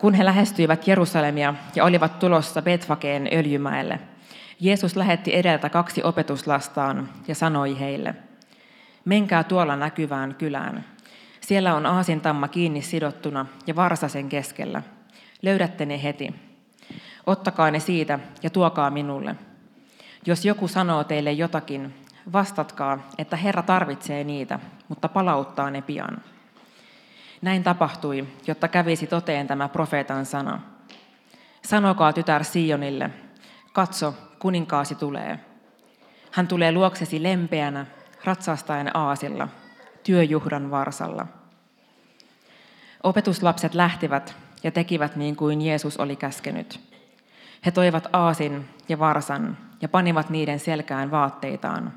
kun he lähestyivät Jerusalemia ja olivat tulossa Betfakeen öljymäelle, Jeesus lähetti edeltä kaksi opetuslastaan ja sanoi heille, menkää tuolla näkyvään kylään. Siellä on aasintamma kiinni sidottuna ja varsa sen keskellä. Löydätte ne heti. Ottakaa ne siitä ja tuokaa minulle. Jos joku sanoo teille jotakin, vastatkaa, että Herra tarvitsee niitä, mutta palauttaa ne pian. Näin tapahtui, jotta kävisi toteen tämä profeetan sana. Sanokaa tytär Sionille, katso, kuninkaasi tulee. Hän tulee luoksesi lempeänä, ratsastaen aasilla, työjuhdan varsalla. Opetuslapset lähtivät ja tekivät niin kuin Jeesus oli käskenyt. He toivat aasin ja varsan ja panivat niiden selkään vaatteitaan,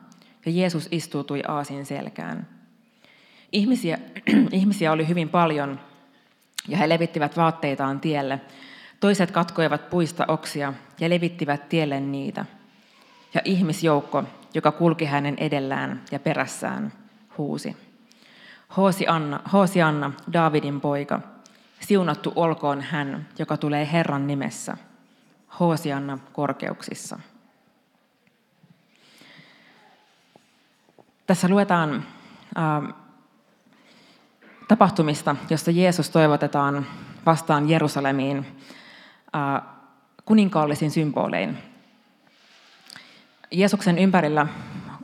ja Jeesus istuutui aasin selkään. Ihmisiä, ihmisiä oli hyvin paljon, ja he levittivät vaatteitaan tielle. Toiset katkoivat puista oksia ja levittivät tielle niitä. Ja ihmisjoukko, joka kulki hänen edellään ja perässään, huusi. Hoosi Anna, Hoosi Anna, Daavidin poika, siunattu olkoon hän, joka tulee Herran nimessä. Hoosianna korkeuksissa. Tässä luetaan äh, tapahtumista, jossa Jeesus toivotetaan vastaan Jerusalemiin äh, kuninkaallisin symbolein. Jeesuksen ympärillä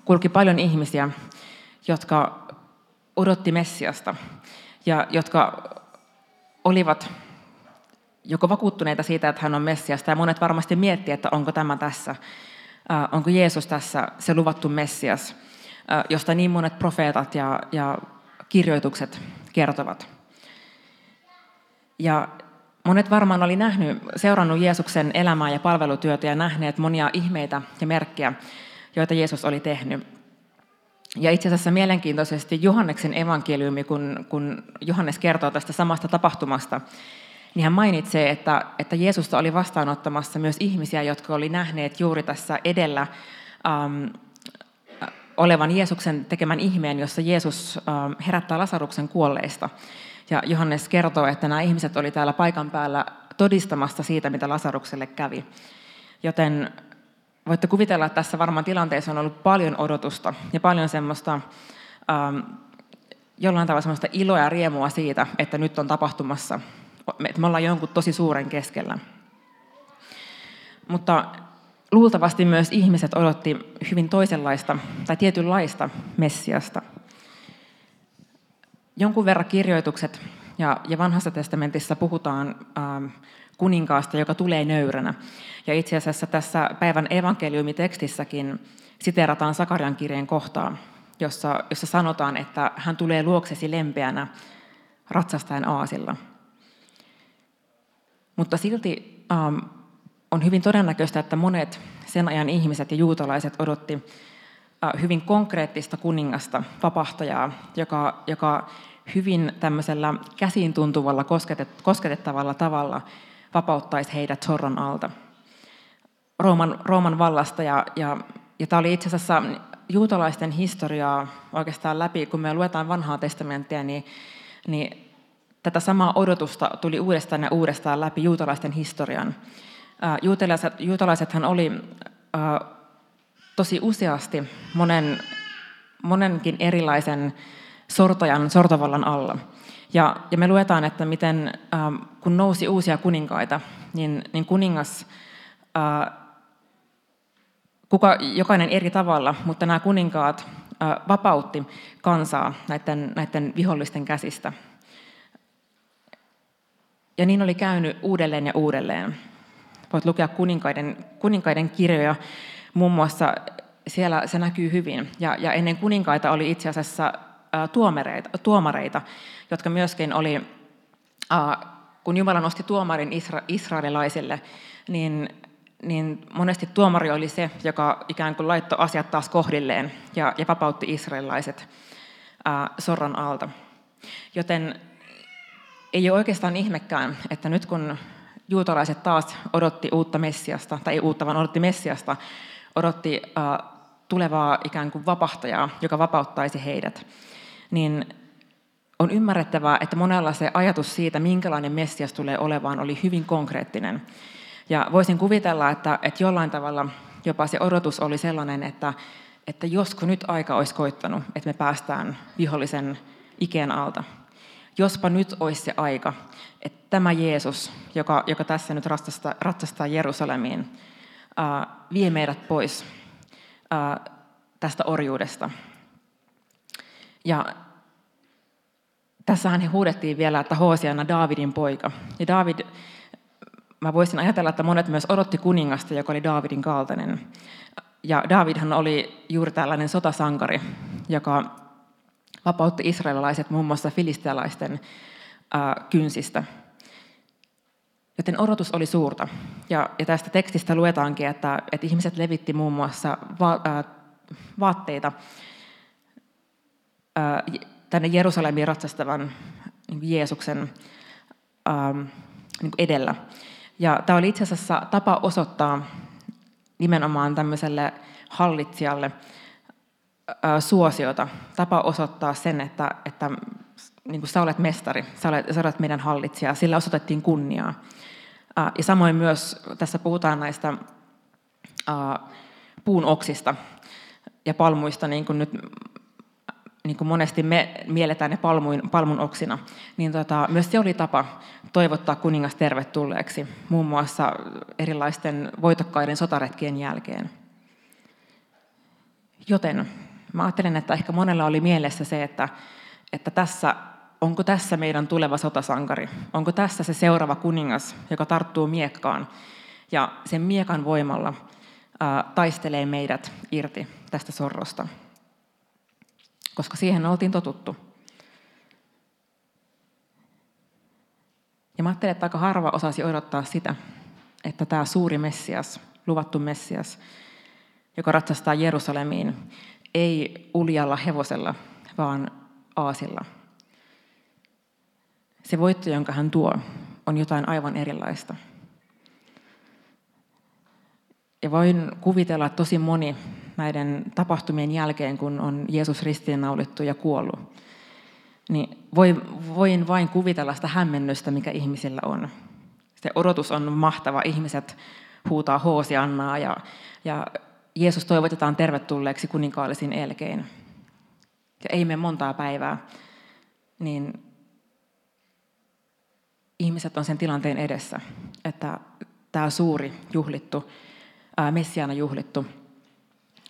kulki paljon ihmisiä, jotka odotti Messiasta ja jotka olivat joko vakuuttuneita siitä, että hän on Messias, tai monet varmasti miettii, että onko tämä tässä, onko Jeesus tässä se luvattu Messias, josta niin monet profeetat ja, ja kirjoitukset kertovat. Ja monet varmaan oli nähnyt, seurannut Jeesuksen elämää ja palvelutyötä ja nähneet monia ihmeitä ja merkkejä, joita Jeesus oli tehnyt. Ja itse asiassa mielenkiintoisesti Johanneksen evankeliumi, kun, kun Johannes kertoo tästä samasta tapahtumasta, niin hän mainitsee, että, että Jeesusta oli vastaanottamassa myös ihmisiä, jotka oli nähneet juuri tässä edellä ähm, olevan Jeesuksen tekemän ihmeen, jossa Jeesus ähm, herättää Lasaruksen kuolleista. Ja Johannes kertoo, että nämä ihmiset oli täällä paikan päällä todistamasta siitä, mitä Lasarukselle kävi. Joten voitte kuvitella, että tässä varmaan tilanteessa on ollut paljon odotusta ja paljon semmoista ähm, jollain tavalla semmoista iloa ja riemua siitä, että nyt on tapahtumassa että me ollaan jonkun tosi suuren keskellä. Mutta luultavasti myös ihmiset odotti hyvin toisenlaista tai tietynlaista Messiasta. Jonkun verran kirjoitukset ja, ja vanhassa testamentissa puhutaan ähm, kuninkaasta, joka tulee nöyränä. Ja itse asiassa tässä päivän evankeliumitekstissäkin siterataan Sakarian kirjeen kohtaa, jossa, jossa sanotaan, että hän tulee luoksesi lempeänä ratsastaen aasilla. Mutta silti ähm, on hyvin todennäköistä, että monet sen ajan ihmiset ja juutalaiset odotti äh, hyvin konkreettista kuningasta, vapahtajaa, joka, joka hyvin tämmöisellä käsiin tuntuvalla, kosketettavalla tavalla vapauttaisi heidät sorron alta. Rooman, Rooman vallasta ja, ja, ja tämä oli itse asiassa juutalaisten historiaa oikeastaan läpi, kun me luetaan vanhaa testamenttia, niin, niin tätä samaa odotusta tuli uudestaan ja uudestaan läpi juutalaisten historian. Juutalaiset, juutalaisethan oli tosi useasti monen, monenkin erilaisen sortajan, sortovallan alla. Ja, ja me luetaan, että miten kun nousi uusia kuninkaita, niin, niin kuningas, kuka, jokainen eri tavalla, mutta nämä kuninkaat vapautti kansaa näiden, näiden vihollisten käsistä. Ja niin oli käynyt uudelleen ja uudelleen. Voit lukea kuninkaiden, kuninkaiden kirjoja, muun muassa siellä se näkyy hyvin. Ja, ja ennen kuninkaita oli itse asiassa tuomareita, tuomareita, jotka myöskin oli, kun Jumala nosti tuomarin isra, israelilaisille, niin, niin monesti tuomari oli se, joka ikään kuin laittoi asiat taas kohdilleen ja, ja vapautti israelilaiset sorran alta. Joten ei ole oikeastaan ihmekään, että nyt kun juutalaiset taas odotti uutta Messiasta, tai ei uutta, vaan odotti Messiasta, odotti uh, tulevaa ikään kuin vapahtajaa, joka vapauttaisi heidät, niin on ymmärrettävää, että monella se ajatus siitä, minkälainen Messias tulee olevaan, oli hyvin konkreettinen. Ja voisin kuvitella, että, että jollain tavalla jopa se odotus oli sellainen, että, että josko nyt aika olisi koittanut, että me päästään vihollisen ikeen alta. Jospa nyt olisi se aika, että tämä Jeesus, joka, joka tässä nyt ratsastaa, ratsastaa Jerusalemiin, ää, vie meidät pois ää, tästä orjuudesta. Ja tässähän he huudettiin vielä, että Hoosiana Daavidin poika. Ja David, mä voisin ajatella, että monet myös odotti kuningasta, joka oli Daavidin kaltainen. Ja Davidhan oli juuri tällainen sotasankari, joka vapautti israelilaiset muun muassa filistealaisten kynsistä. Joten odotus oli suurta. Ja, ja tästä tekstistä luetaankin, että, että ihmiset levitti muun muassa va, ää, vaatteita ää, tänne Jerusalemiin ratsastavan niin Jeesuksen ää, niin edellä. Ja tämä oli itse asiassa tapa osoittaa nimenomaan tämmöiselle hallitsijalle suosiota, tapa osoittaa sen, että, että niin kuin sä olet mestari, sä olet, sä olet meidän hallitsija, sillä osoitettiin kunniaa. Ja samoin myös tässä puhutaan näistä puun oksista ja palmuista, niin kuin nyt niin kuin monesti me mielletään ne palmuin, palmun oksina, niin tota, myös se oli tapa toivottaa kuningas tervetulleeksi, muun muassa erilaisten voitokkaiden sotaretkien jälkeen. Joten mä ajattelen, että ehkä monella oli mielessä se, että, että tässä onko tässä meidän tuleva sotasankari? Onko tässä se seuraava kuningas, joka tarttuu miekkaan ja sen miekan voimalla ää, taistelee meidät irti tästä sorrosta? Koska siihen oltiin totuttu. Ja mä ajattelen, että aika harva osasi odottaa sitä, että tämä suuri Messias, luvattu Messias, joka ratsastaa Jerusalemiin, ei uljalla hevosella, vaan aasilla – se voitto, jonka hän tuo, on jotain aivan erilaista. Ja voin kuvitella, että tosi moni näiden tapahtumien jälkeen, kun on Jeesus ristiinnaulittu ja kuollut, niin voin vain kuvitella sitä hämmennystä, mikä ihmisillä on. Se odotus on mahtava. Ihmiset huutaa hoosiannaa ja, ja Jeesus toivotetaan tervetulleeksi kuninkaallisiin elkein. Ja ei mene montaa päivää, niin ihmiset on sen tilanteen edessä, että tämä suuri juhlittu, messiaana juhlittu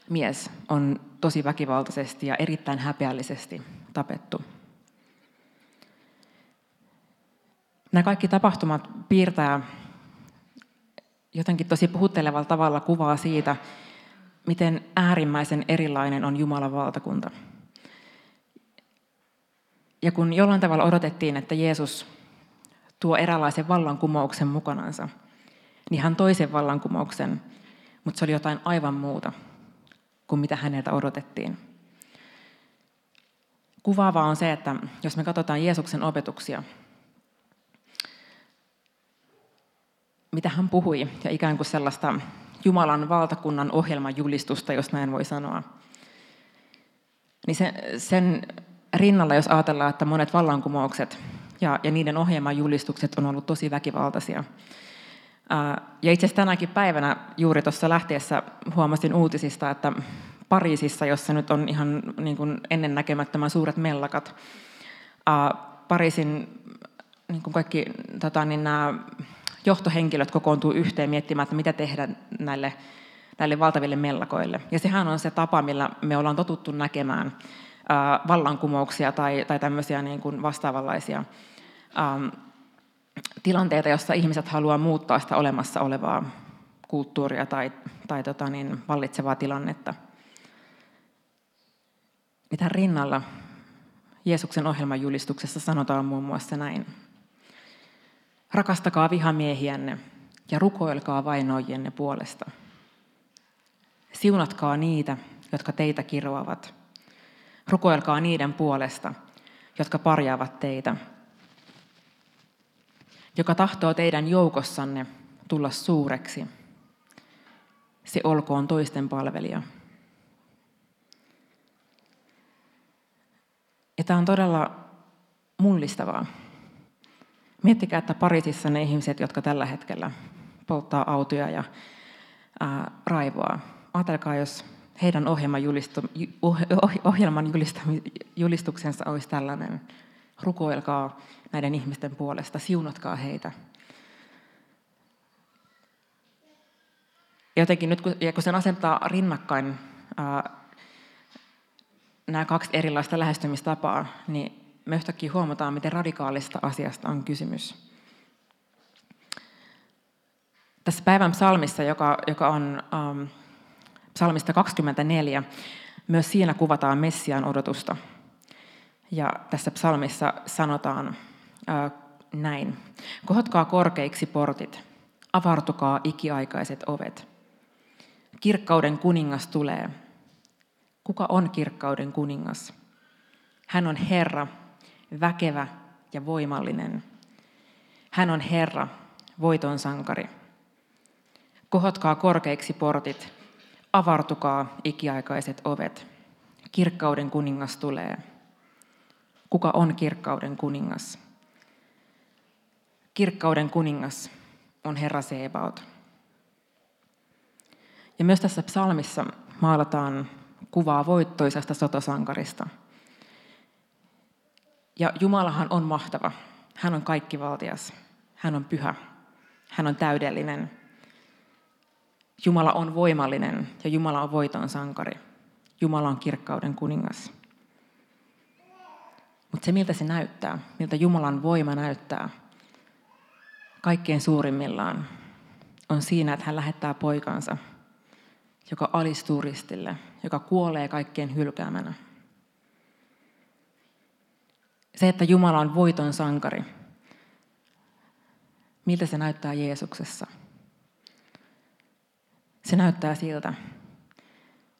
mies on tosi väkivaltaisesti ja erittäin häpeällisesti tapettu. Nämä kaikki tapahtumat piirtää jotenkin tosi puhuttelevalla tavalla kuvaa siitä, miten äärimmäisen erilainen on Jumalan valtakunta. Ja kun jollain tavalla odotettiin, että Jeesus tuo eräänlaisen vallankumouksen mukanansa, niin hän toi sen vallankumouksen, mutta se oli jotain aivan muuta kuin mitä häneltä odotettiin. Kuvaavaa on se, että jos me katsotaan Jeesuksen opetuksia, mitä hän puhui, ja ikään kuin sellaista Jumalan valtakunnan ohjelman julistusta, jos näin voi sanoa, niin sen, sen rinnalla, jos ajatellaan, että monet vallankumoukset ja, ja niiden ohjelman julistukset on ollut tosi väkivaltaisia. Ja itse asiassa tänäkin päivänä juuri tuossa lähtiessä huomasin uutisista, että Pariisissa, jossa nyt on ihan niin kuin ennennäkemättömän suuret mellakat, Pariisin niin kuin kaikki tota, niin nämä johtohenkilöt kokoontuu yhteen miettimään, että mitä tehdä näille, näille valtaville mellakoille. Ja sehän on se tapa, millä me ollaan totuttu näkemään vallankumouksia tai, tai tämmöisiä niin kuin vastaavanlaisia ähm, tilanteita, jossa ihmiset haluaa muuttaa sitä olemassa olevaa kulttuuria tai, tai tota niin, vallitsevaa tilannetta. Mitä rinnalla Jeesuksen ohjelman julistuksessa sanotaan muun muassa näin. Rakastakaa vihamiehiänne ja rukoilkaa vainoijienne puolesta. Siunatkaa niitä, jotka teitä kiroavat. Rukoilkaa niiden puolesta, jotka parjaavat teitä joka tahtoo teidän joukossanne tulla suureksi, se olkoon toisten palvelija. Ja tämä on todella mullistavaa. Miettikää, että Pariisissa ne ihmiset, jotka tällä hetkellä polttaa autoja ja ää, raivoa. Ajatelkaa, jos heidän ohjelman, julistu, oh, ohjelman julistuksensa olisi tällainen. Rukoilkaa näiden ihmisten puolesta, siunatkaa heitä. Jotenkin nyt, kun, kun sen asentaa rinnakkain ää, nämä kaksi erilaista lähestymistapaa, niin me yhtäkkiä huomataan, miten radikaalista asiasta on kysymys. Tässä päivän psalmissa, joka, joka on um, psalmista 24, myös siinä kuvataan Messian odotusta. Ja tässä psalmissa sanotaan uh, näin. Kohotkaa korkeiksi portit, avartukaa ikiaikaiset ovet. Kirkkauden kuningas tulee. Kuka on kirkkauden kuningas? Hän on Herra, väkevä ja voimallinen. Hän on Herra, voiton sankari. Kohotkaa korkeiksi portit, avartukaa ikiaikaiset ovet. Kirkkauden kuningas tulee. Kuka on kirkkauden kuningas? Kirkkauden kuningas on Herra Sebaot. Ja myös tässä psalmissa maalataan kuvaa voittoisesta sotosankarista. Ja Jumalahan on mahtava. Hän on kaikkivaltias. Hän on pyhä. Hän on täydellinen. Jumala on voimallinen ja Jumala on voiton sankari. Jumala on kirkkauden kuningas. Mutta se, miltä se näyttää, miltä Jumalan voima näyttää, kaikkein suurimmillaan, on siinä, että hän lähettää poikansa, joka alistuu ristille, joka kuolee kaikkien hylkäämänä. Se, että Jumala on voiton sankari, miltä se näyttää Jeesuksessa – se näyttää siltä,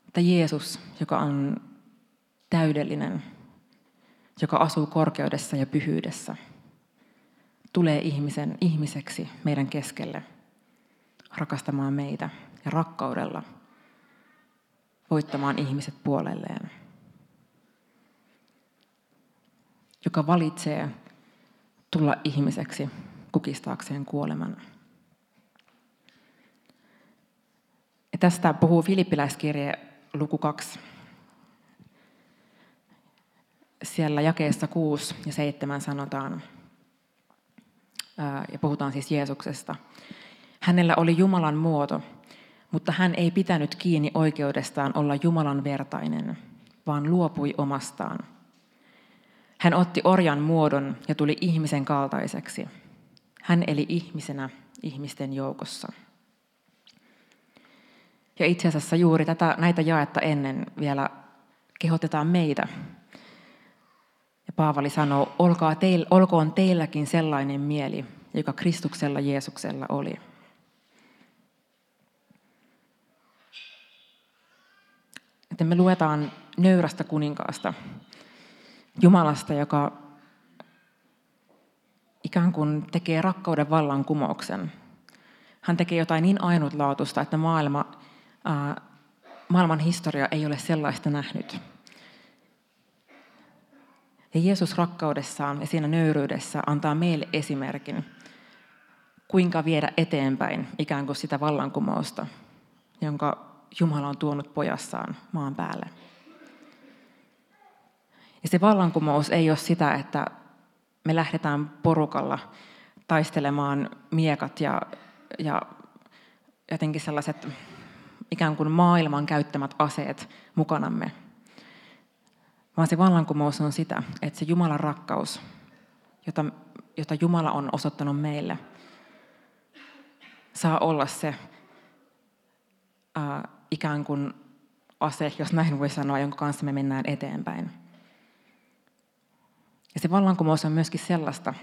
että Jeesus, joka on täydellinen, joka asuu korkeudessa ja pyhyydessä, tulee ihmisen, ihmiseksi meidän keskelle, rakastamaan meitä ja rakkaudella voittamaan ihmiset puolelleen. Joka valitsee tulla ihmiseksi kukistaakseen kuoleman. Ja tästä puhuu Filippiläiskirje luku 2. Siellä jakeessa 6 ja 7 sanotaan, ja puhutaan siis Jeesuksesta. Hänellä oli Jumalan muoto, mutta hän ei pitänyt kiinni oikeudestaan olla Jumalan vertainen, vaan luopui omastaan. Hän otti orjan muodon ja tuli ihmisen kaltaiseksi. Hän eli ihmisenä ihmisten joukossa. Ja itse asiassa juuri tätä, näitä jaetta ennen vielä kehotetaan meitä. Ja Paavali sanoo, Olkaa teil, olkoon teilläkin sellainen mieli, joka Kristuksella Jeesuksella oli. Että me luetaan nöyrästä kuninkaasta, Jumalasta, joka ikään kuin tekee rakkauden vallankumouksen. Hän tekee jotain niin ainutlaatuista, että maailma maailman historia ei ole sellaista nähnyt. Ja Jeesus rakkaudessaan ja siinä nöyryydessä antaa meille esimerkin, kuinka viedä eteenpäin ikään kuin sitä vallankumousta, jonka Jumala on tuonut pojassaan maan päälle. Ja se vallankumous ei ole sitä, että me lähdetään porukalla taistelemaan miekat ja, ja jotenkin sellaiset ikään kuin maailman käyttämät aseet mukanamme, vaan se vallankumous on sitä, että se Jumalan rakkaus, jota, jota Jumala on osoittanut meille, saa olla se ää, ikään kuin ase, jos näin voi sanoa, jonka kanssa me mennään eteenpäin. Ja se vallankumous on myöskin sellaista,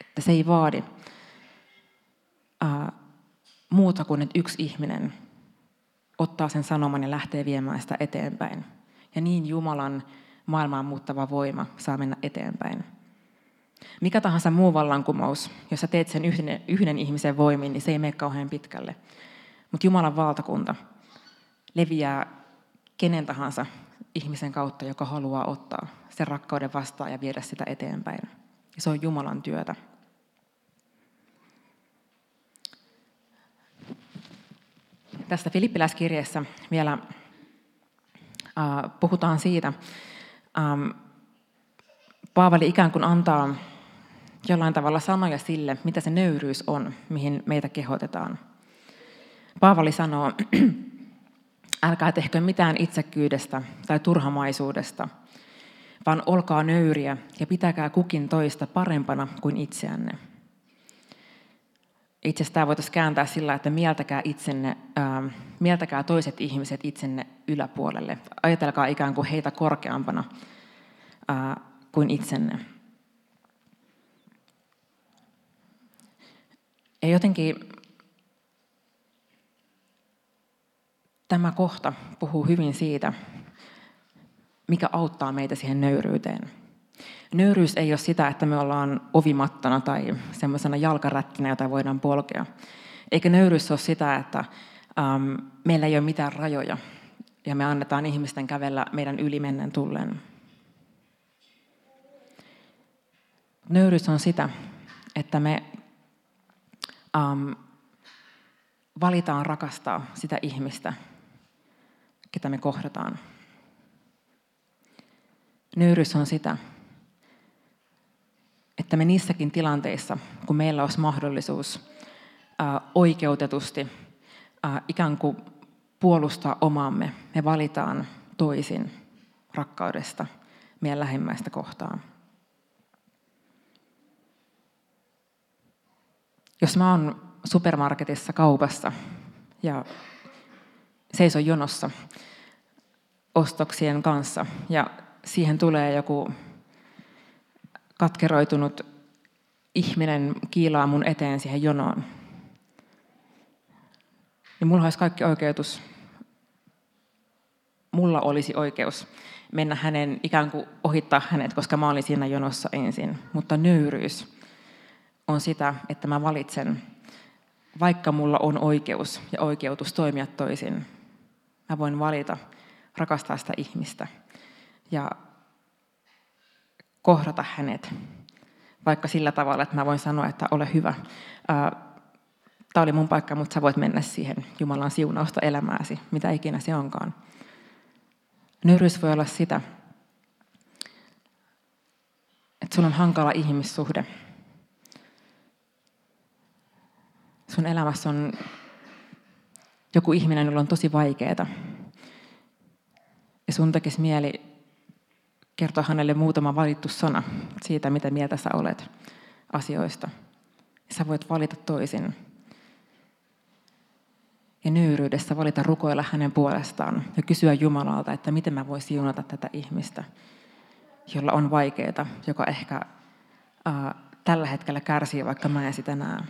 että se ei vaadi ää, muuta kuin, että yksi ihminen ottaa sen sanoman ja lähtee viemään sitä eteenpäin. Ja niin Jumalan maailmaan muuttava voima saa mennä eteenpäin. Mikä tahansa muu vallankumous, jos sä teet sen yhden, yhden ihmisen voimin, niin se ei mene kauhean pitkälle. Mutta Jumalan valtakunta leviää kenen tahansa ihmisen kautta, joka haluaa ottaa sen rakkauden vastaan ja viedä sitä eteenpäin. Se on Jumalan työtä. Tästä Filippiläiskirjeessä vielä äh, puhutaan siitä, ähm, Paavali ikään kuin antaa jollain tavalla sanoja sille, mitä se nöyryys on, mihin meitä kehotetaan. Paavali sanoo, älkää tehkö mitään itsekyydestä tai turhamaisuudesta, vaan olkaa nöyriä ja pitäkää kukin toista parempana kuin itseänne. Itse asiassa tämä voitaisiin kääntää sillä, että mieltäkää, itsenne, ää, mieltäkää toiset ihmiset itsenne yläpuolelle. Ajatelkaa ikään kuin heitä korkeampana ää, kuin itsenne. Ja jotenkin tämä kohta puhuu hyvin siitä, mikä auttaa meitä siihen nöyryyteen. Nöyryys ei ole sitä, että me ollaan ovimattona tai semmoisena jalkarättinä, jota voidaan polkea. Eikä nöyryys ole sitä, että ähm, meillä ei ole mitään rajoja ja me annetaan ihmisten kävellä meidän ylimennen tullen. Nöyryys on sitä, että me ähm, valitaan rakastaa sitä ihmistä, ketä me kohdataan. Nöyryys on sitä, että me niissäkin tilanteissa, kun meillä olisi mahdollisuus oikeutetusti ää, ikään kuin puolustaa omaamme, me valitaan toisin rakkaudesta meidän lähimmäistä kohtaan. Jos mä oon supermarketissa kaupassa ja seison jonossa ostoksien kanssa ja siihen tulee joku katkeroitunut ihminen kiilaa mun eteen siihen jonoon, niin mulla olisi kaikki oikeutus, mulla olisi oikeus mennä hänen, ikään kuin ohittaa hänet, koska mä olin siinä jonossa ensin. Mutta nöyryys on sitä, että mä valitsen, vaikka mulla on oikeus ja oikeutus toimia toisin, mä voin valita rakastaa sitä ihmistä ja kohdata hänet, vaikka sillä tavalla, että mä voin sanoa, että ole hyvä. Tämä oli mun paikka, mutta sä voit mennä siihen Jumalan siunausta elämääsi, mitä ikinä se onkaan. Nöyryys voi olla sitä, että sulla on hankala ihmissuhde. Sun elämässä on joku ihminen, jolla on tosi vaikeaa. Ja sun tekisi mieli kertoa hänelle muutama valittu sana siitä, mitä mieltä sä olet asioista. Sä voit valita toisin. Ja nöyryydessä valita rukoilla hänen puolestaan ja kysyä Jumalalta, että miten mä voisin siunata tätä ihmistä, jolla on vaikeaa, joka ehkä ää, tällä hetkellä kärsii, vaikka mä en sitä näe.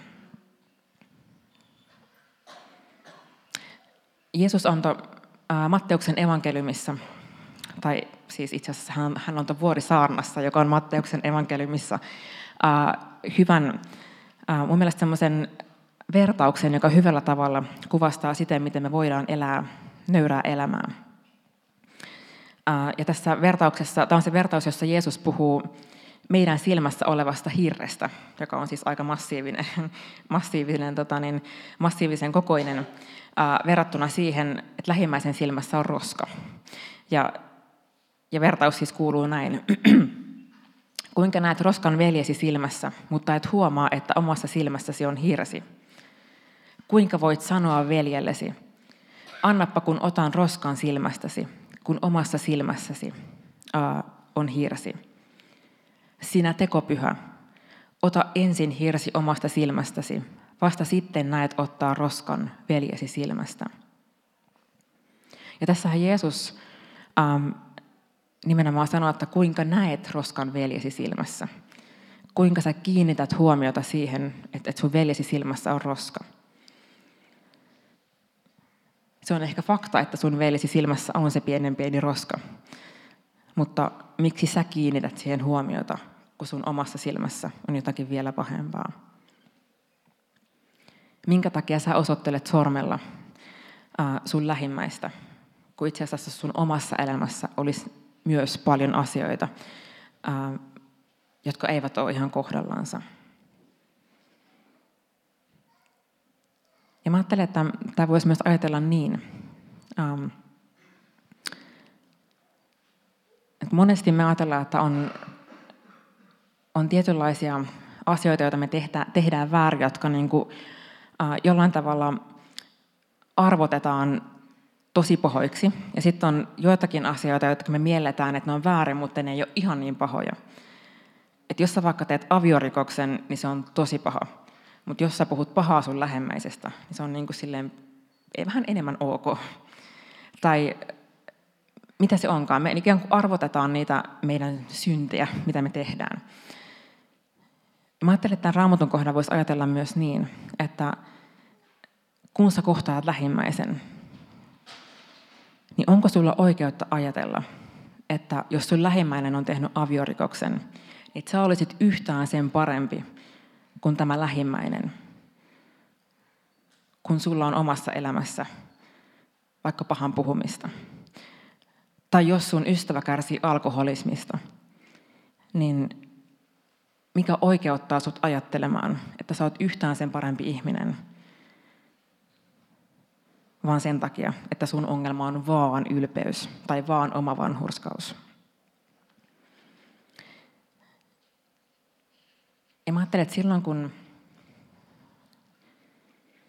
Jeesus antoi Matteuksen evankeliumissa tai siis itse asiassa hän, hän on tuon vuorisaarnassa, joka on Matteuksen evankeliumissa, hyvän, mun mielestä semmoisen vertauksen, joka hyvällä tavalla kuvastaa sitä, miten me voidaan elää nöyrää elämää. Ja tässä vertauksessa, tämä on se vertaus, jossa Jeesus puhuu meidän silmässä olevasta hirrestä, joka on siis aika massiivinen, massiivinen, tota niin, massiivisen kokoinen, verrattuna siihen, että lähimmäisen silmässä on roska. Ja ja vertaus siis kuuluu näin. Kuinka näet roskan veljesi silmässä, mutta et huomaa, että omassa silmässäsi on hirsi? Kuinka voit sanoa veljellesi, annappa kun otan roskan silmästäsi, kun omassa silmässäsi aa, on hirsi? Sinä tekopyhä, ota ensin hirsi omasta silmästäsi, vasta sitten näet ottaa roskan veljesi silmästä. Ja tässähän Jeesus ähm, nimenomaan sanoa, että kuinka näet roskan veljesi silmässä. Kuinka sä kiinnität huomiota siihen, että sun veljesi silmässä on roska. Se on ehkä fakta, että sun veljesi silmässä on se pienen pieni roska. Mutta miksi sä kiinnität siihen huomiota, kun sun omassa silmässä on jotakin vielä pahempaa? Minkä takia sä osoittelet sormella sun lähimmäistä, kun itse asiassa sun omassa elämässä olisi myös paljon asioita, jotka eivät ole ihan kohdallansa. Ja mä ajattelen, että tämä voisi myös ajatella niin, että monesti me ajatellaan, että on, on tietynlaisia asioita, joita me tehdään, tehdään väärin, jotka niin kuin, jollain tavalla arvotetaan tosi pahoiksi. Ja sitten on joitakin asioita, jotka me mielletään, että ne on väärin, mutta ne ei ole ihan niin pahoja. Että jos sä vaikka teet aviorikoksen, niin se on tosi paha. Mutta jos sä puhut pahaa sun lähemmäisestä, niin se on niin silleen, ei vähän enemmän ok. Tai mitä se onkaan. Me ikään kuin arvotetaan niitä meidän syntejä, mitä me tehdään. Mä ajattelen, että tämän raamatun kohdalla voisi ajatella myös niin, että kun sä kohtaat lähimmäisen, niin onko sulla oikeutta ajatella, että jos sun lähimmäinen on tehnyt aviorikoksen, että sä olisit yhtään sen parempi kuin tämä lähimmäinen, kun sulla on omassa elämässä vaikka pahan puhumista. Tai jos sun ystävä kärsii alkoholismista, niin mikä oikeuttaa sut ajattelemaan, että sä oot yhtään sen parempi ihminen, vaan sen takia, että sun ongelma on vaan ylpeys tai vaan oma vanhurskaus. Ja mä ajattelen, että silloin kun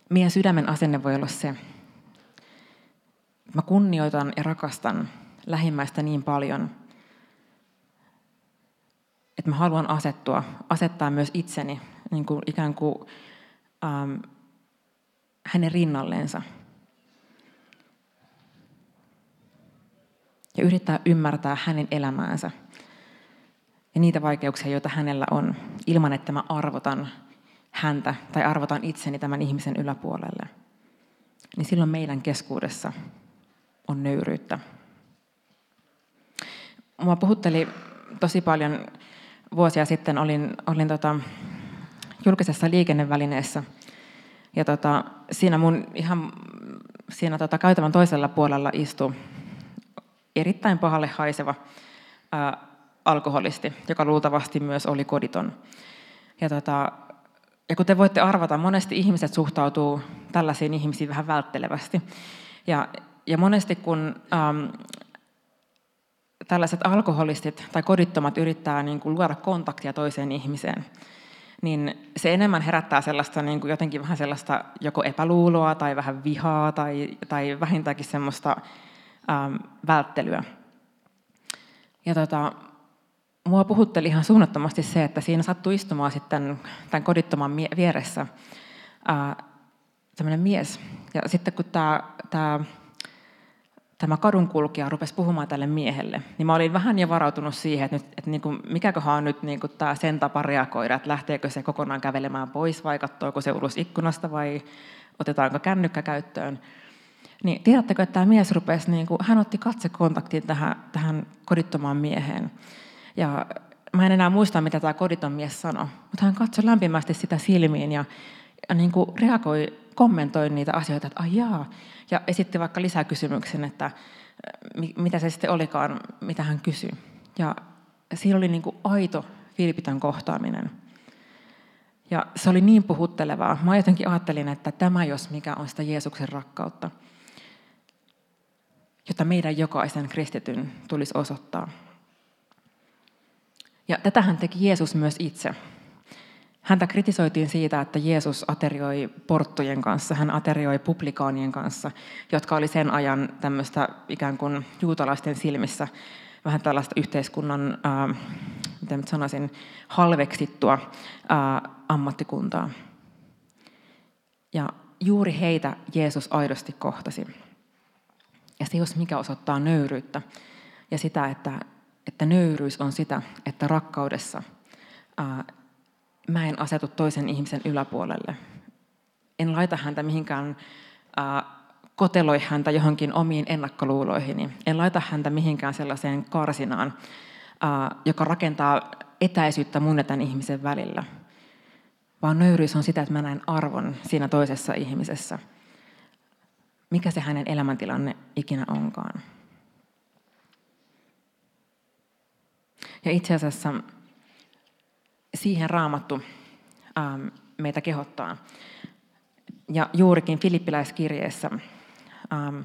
meidän sydämen asenne voi olla se, mä kunnioitan ja rakastan lähimmäistä niin paljon, että mä haluan asettua, asettaa myös itseni niin kuin ikään kuin ähm, hänen rinnalleensa. Ja yrittää ymmärtää hänen elämäänsä ja niitä vaikeuksia, joita hänellä on, ilman että mä arvotan häntä tai arvotan itseni tämän ihmisen yläpuolelle. Niin silloin meidän keskuudessa on nöyryyttä. Mua puhutteli tosi paljon vuosia sitten, olin, olin tota, julkisessa liikennevälineessä. Ja tota, siinä mun ihan siinä tota, käytävän toisella puolella istui erittäin pahalle haiseva ää, alkoholisti, joka luultavasti myös oli koditon. Ja, tota, ja kuten voitte arvata, monesti ihmiset suhtautuu tällaisiin ihmisiin vähän välttelevästi. Ja, ja monesti kun ähm, tällaiset alkoholistit tai kodittomat yrittää niin kuin luoda kontaktia toiseen ihmiseen, niin se enemmän herättää sellaista niin kuin jotenkin vähän sellaista joko epäluuloa tai vähän vihaa tai, tai vähintäänkin semmoista ähm, välttelyä. Ja tota, mua puhutteli ihan suunnattomasti se, että siinä sattui istumaan sitten tämän kodittoman vieressä ää, tämmöinen mies. Ja sitten kun tämä, tämä, kadunkulkija rupesi puhumaan tälle miehelle, niin mä olin vähän jo varautunut siihen, että, nyt, että niin kuin, mikäköhän on nyt niin kuin tämä sen tapa reagoida, että lähteekö se kokonaan kävelemään pois vai katsoako se ulos ikkunasta vai otetaanko kännykkä käyttöön. Niin tiedättekö, että tämä mies rupesi, niin kuin, hän otti katsekontaktin tähän, tähän kodittomaan mieheen. Ja mä en enää muista, mitä tämä koditon mies sanoi, mutta hän katsoi lämpimästi sitä silmiin ja, ja niin kuin reagoi, kommentoi niitä asioita, että ai jaa, ja esitti vaikka lisäkysymyksen, että mitä se sitten olikaan, mitä hän kysyi. Ja siinä oli niin kuin aito vilpitön kohtaaminen. Ja se oli niin puhuttelevaa. Mä jotenkin ajattelin, että tämä jos mikä on sitä Jeesuksen rakkautta, jota meidän jokaisen kristityn tulisi osoittaa. Ja tätähän teki Jeesus myös itse. Häntä kritisoitiin siitä, että Jeesus aterioi porttujen kanssa, hän aterioi publikaanien kanssa, jotka oli sen ajan tämmöistä ikään kuin juutalaisten silmissä vähän tällaista yhteiskunnan, äh, miten nyt sanoisin, halveksittua äh, ammattikuntaa. Ja juuri heitä Jeesus aidosti kohtasi. Ja se jos mikä osoittaa nöyryyttä ja sitä, että että nöyryys on sitä, että rakkaudessa ää, mä en asetu toisen ihmisen yläpuolelle. En laita häntä mihinkään, ää, koteloi häntä johonkin omiin ennakkoluuloihini. En laita häntä mihinkään sellaiseen karsinaan, ää, joka rakentaa etäisyyttä mun ja tämän ihmisen välillä. Vaan nöyryys on sitä, että mä näen arvon siinä toisessa ihmisessä. Mikä se hänen elämäntilanne ikinä onkaan. Ja itse asiassa siihen raamattu ähm, meitä kehottaa. Ja juurikin Filippiläiskirjeessä ähm,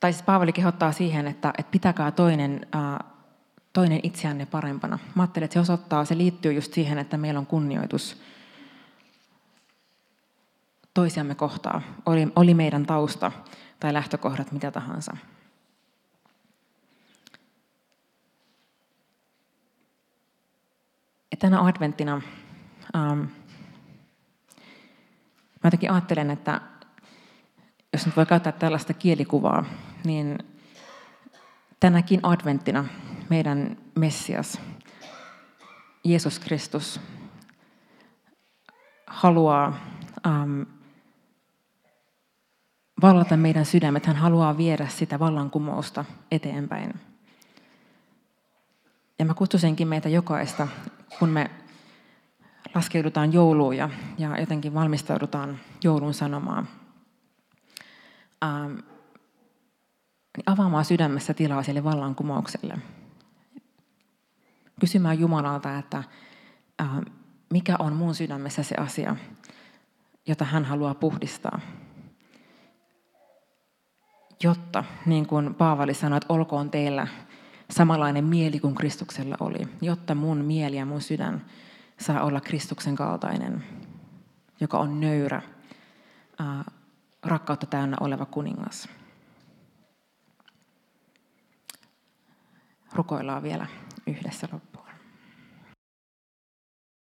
tai siis Paavali kehottaa siihen, että, että pitäkää toinen, äh, toinen itseänne parempana. Mä ajattelen, että se osoittaa, se liittyy just siihen, että meillä on kunnioitus toisiamme kohtaa. Oli, oli meidän tausta tai lähtökohdat mitä tahansa. Tänä adventtina ähm, mä jotenkin ajattelen, että jos nyt voi käyttää tällaista kielikuvaa, niin tänäkin adventtina meidän Messias, Jeesus Kristus, haluaa ähm, vallata meidän sydämet. Hän haluaa viedä sitä vallankumousta eteenpäin. Ja mä kutsuisinkin meitä jokaista, kun me laskeudutaan jouluun ja, ja jotenkin valmistaudutaan joulun sanomaan, ähm, niin avaamaan sydämessä tilaa sille vallankumoukselle. Kysymään Jumalalta, että äh, mikä on mun sydämessä se asia, jota hän haluaa puhdistaa. Jotta, niin kuin Paavali sanoi, että olkoon teillä samanlainen mieli kuin Kristuksella oli, jotta mun mieli ja mun sydän saa olla Kristuksen kaltainen, joka on nöyrä, rakkautta täynnä oleva kuningas. Rukoillaan vielä yhdessä loppuun.